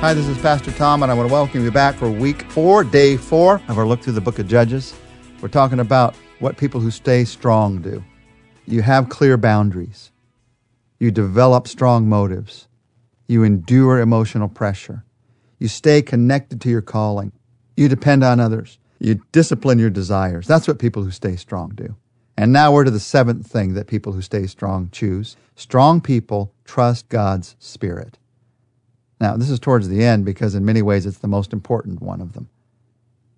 Hi, this is Pastor Tom, and I want to welcome you back for week four, day four of our look through the book of Judges. We're talking about what people who stay strong do. You have clear boundaries, you develop strong motives, you endure emotional pressure, you stay connected to your calling, you depend on others, you discipline your desires. That's what people who stay strong do. And now we're to the seventh thing that people who stay strong choose. Strong people trust God's Spirit. Now, this is towards the end because in many ways it's the most important one of them.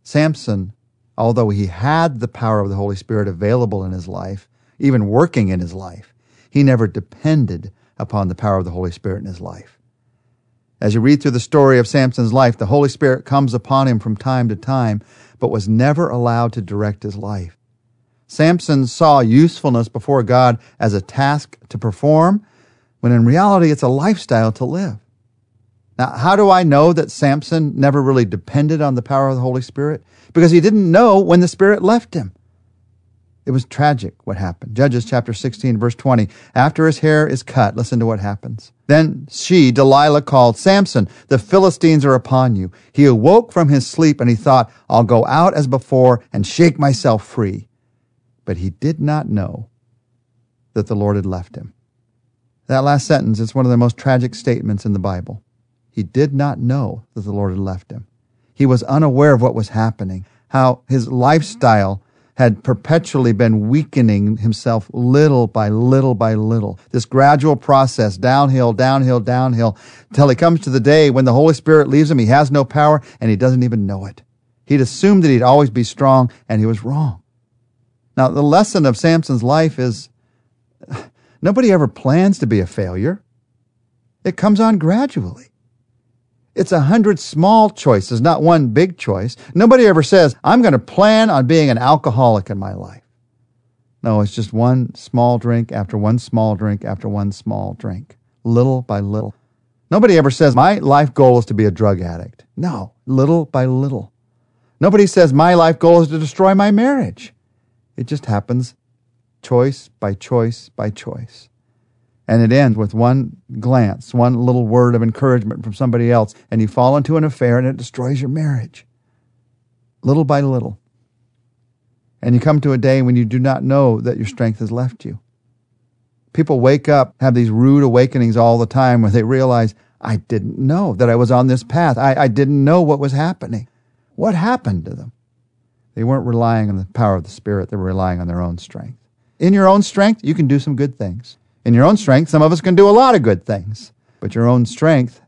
Samson, although he had the power of the Holy Spirit available in his life, even working in his life, he never depended upon the power of the Holy Spirit in his life. As you read through the story of Samson's life, the Holy Spirit comes upon him from time to time, but was never allowed to direct his life. Samson saw usefulness before God as a task to perform, when in reality it's a lifestyle to live. Now, how do I know that Samson never really depended on the power of the Holy Spirit? Because he didn't know when the Spirit left him. It was tragic what happened. Judges chapter 16, verse 20. After his hair is cut, listen to what happens. Then she, Delilah, called, Samson, the Philistines are upon you. He awoke from his sleep and he thought, I'll go out as before and shake myself free. But he did not know that the Lord had left him. That last sentence is one of the most tragic statements in the Bible. He did not know that the Lord had left him. He was unaware of what was happening, how his lifestyle had perpetually been weakening himself little by little by little. This gradual process, downhill, downhill, downhill, till he comes to the day when the Holy Spirit leaves him. He has no power and he doesn't even know it. He'd assumed that he'd always be strong and he was wrong. Now, the lesson of Samson's life is nobody ever plans to be a failure. It comes on gradually. It's a hundred small choices, not one big choice. Nobody ever says, I'm going to plan on being an alcoholic in my life. No, it's just one small drink after one small drink after one small drink, little by little. Nobody ever says, My life goal is to be a drug addict. No, little by little. Nobody says, My life goal is to destroy my marriage. It just happens choice by choice by choice and it ends with one glance, one little word of encouragement from somebody else, and you fall into an affair and it destroys your marriage. Little by little. And you come to a day when you do not know that your strength has left you. People wake up, have these rude awakenings all the time where they realize, I didn't know that I was on this path. I, I didn't know what was happening. What happened to them? They weren't relying on the power of the Spirit, they were relying on their own strength. In your own strength, you can do some good things. In your own strength, some of us can do a lot of good things, but your own strength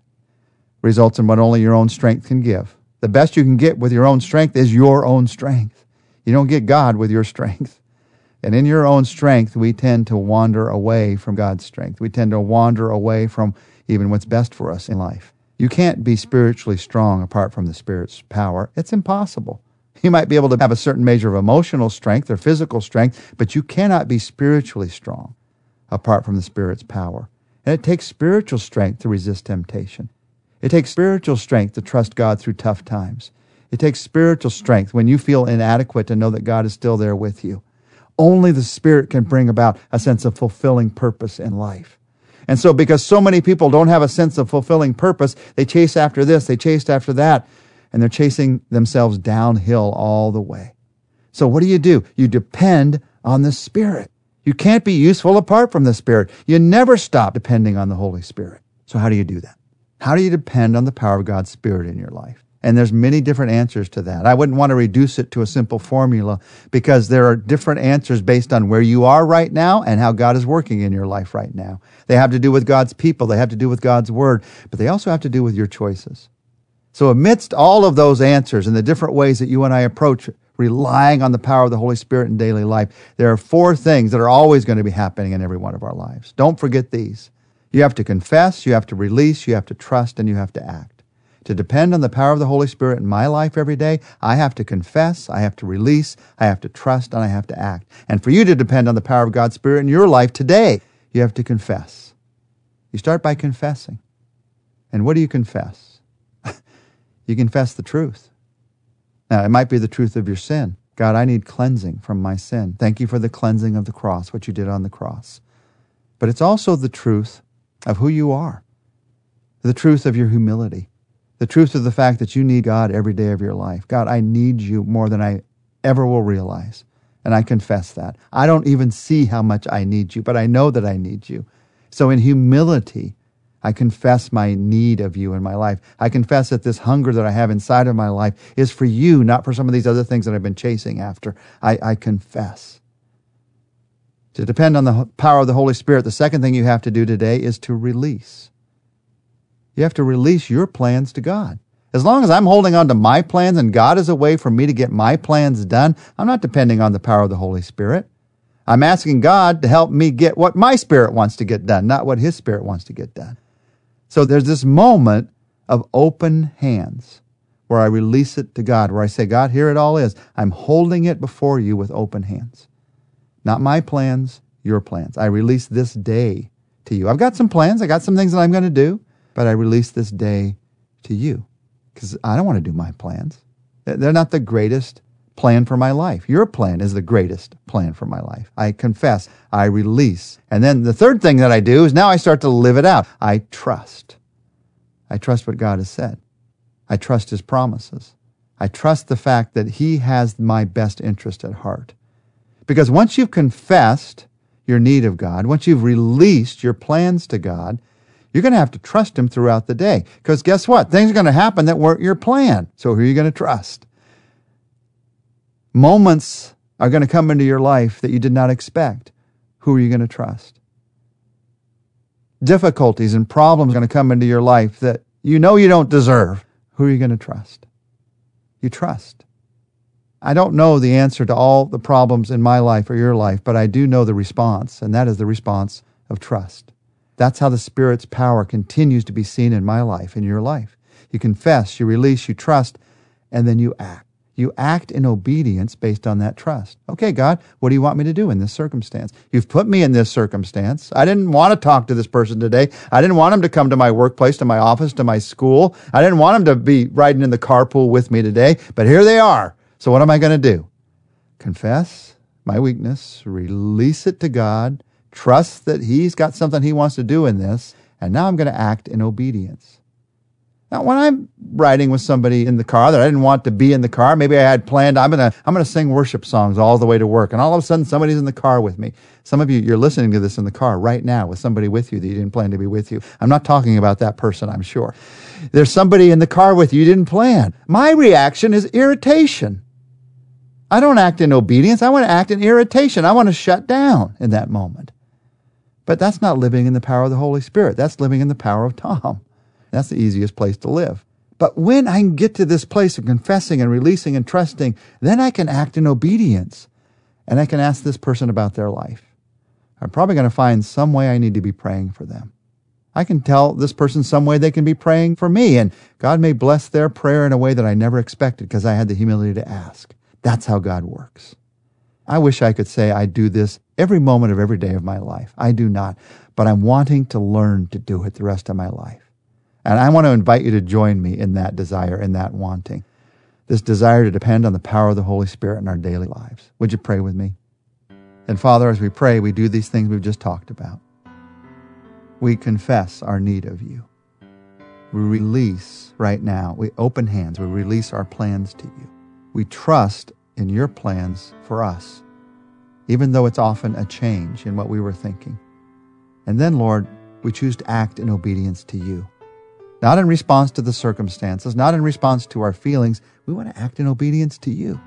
results in what only your own strength can give. The best you can get with your own strength is your own strength. You don't get God with your strength. And in your own strength, we tend to wander away from God's strength. We tend to wander away from even what's best for us in life. You can't be spiritually strong apart from the Spirit's power. It's impossible. You might be able to have a certain measure of emotional strength or physical strength, but you cannot be spiritually strong apart from the Spirit's power. And it takes spiritual strength to resist temptation. It takes spiritual strength to trust God through tough times. It takes spiritual strength when you feel inadequate to know that God is still there with you. Only the Spirit can bring about a sense of fulfilling purpose in life. And so, because so many people don't have a sense of fulfilling purpose, they chase after this, they chase after that, and they're chasing themselves downhill all the way. So, what do you do? You depend on the Spirit. You can't be useful apart from the Spirit. You never stop depending on the Holy Spirit. So how do you do that? How do you depend on the power of God's Spirit in your life? And there's many different answers to that. I wouldn't want to reduce it to a simple formula because there are different answers based on where you are right now and how God is working in your life right now. They have to do with God's people. They have to do with God's word, but they also have to do with your choices. So amidst all of those answers and the different ways that you and I approach relying on the power of the Holy Spirit in daily life, there are four things that are always going to be happening in every one of our lives. Don't forget these. You have to confess, you have to release, you have to trust, and you have to act. To depend on the power of the Holy Spirit in my life every day, I have to confess, I have to release, I have to trust, and I have to act. And for you to depend on the power of God's Spirit in your life today, you have to confess. You start by confessing. And what do you confess? you confess the truth. Now, it might be the truth of your sin. God, I need cleansing from my sin. Thank you for the cleansing of the cross, what you did on the cross. But it's also the truth of who you are, the truth of your humility, The truth of the fact that you need God every day of your life. God, I need you more than I ever will realize. And I confess that. I don't even see how much I need you, but I know that I need you. So in humility, I confess my need of you in my life. I confess that this hunger that I have inside of my life is for you, not for some of these other things that I've been chasing after. I, I confess. To depend on the power of the Holy Spirit, the second thing you have to do today is to release. You have to release your plans to God. As long as I'm holding on to my plans and God is a way for me to get my plans done, I'm not depending on the power of the Holy Spirit. I'm asking God to help me get what my spirit wants to get done, not what his spirit wants to get done. So there's this moment of open hands where I release it to God, where I say, God, here it all is. I'm holding it before you with open hands. Not my plans, your plans. I release this day to you. I've got some plans. I got some things that I'm going to do, but I release this day to you because I don't want to do my plans. They're not the greatest plan for my life. Your plan is the greatest plan for my life. I confess, I release. And then the third thing that I do is now I start to live it out. I trust. I trust what God has said. I trust his promises. I trust the fact that he has my best interest at heart. Because once you've confessed your need of God, once you've released your plans to God, you're going to have to trust him throughout the day. Because guess what? Things are going to happen that weren't your plan. So who are you going to trust? Moments are going to come into your life that you did not expect. Who are you going to trust? Difficulties and problems are going to come into your life that you know you don't deserve. Who are you going to trust? You trust. I don't know the answer to all the problems in my life or your life, but I do know the response, and that is the response of trust. That's how the Spirit's power continues to be seen in my life, in your life. You confess, you release, you trust, and then you act. You act in obedience based on that trust. Okay, God, what do you want me to do in this circumstance? You've put me in this circumstance. I didn't want to talk to this person today. I didn't want him to come to my workplace, to my office, to my school. I didn't want him to be riding in the carpool with me today, but here they are. So what am I going to do? Confess my weakness, release it to God, trust that He's got something He wants to do in this, and now I'm going to act in obedience. Now, when I'm riding with somebody in the car that I didn't want to be in the car, maybe I had planned I'm gonna I'm gonna sing worship songs all the way to work, and all of a sudden somebody's in the car with me. Some of you you're listening to this in the car right now with somebody with you that you didn't plan to be with you. I'm not talking about that person, I'm sure. There's somebody in the car with you you didn't plan. My reaction is irritation. I don't act in obedience. I want to act in irritation. I want to shut down in that moment. But that's not living in the power of the Holy Spirit. That's living in the power of Tom. That's the easiest place to live. But when I can get to this place of confessing and releasing and trusting, then I can act in obedience. And I can ask this person about their life. I'm probably going to find some way I need to be praying for them. I can tell this person some way they can be praying for me, and God may bless their prayer in a way that I never expected because I had the humility to ask. That's how God works. I wish I could say I do this every moment of every day of my life. I do not, but I'm wanting to learn to do it the rest of my life. And I want to invite you to join me in that desire, in that wanting, this desire to depend on the power of the Holy Spirit in our daily lives. Would you pray with me? And Father, as we pray, we do these things we've just talked about. We confess our need of you. We release right now, we open hands, we release our plans to you. We trust in your plans for us, even though it's often a change in what we were thinking. And then, Lord, we choose to act in obedience to you not in response to the circumstances, not in response to our feelings. We want to act in obedience to you.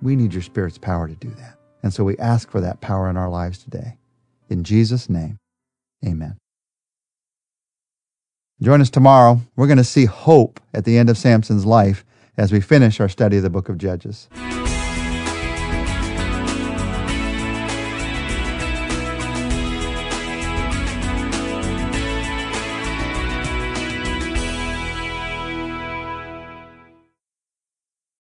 We need your Spirit's power to do that. And so we ask for that power in our lives today. In Jesus' name, amen. Join us tomorrow. We're going to see hope at the end of Samson's life as we finish our study of the book of Judges.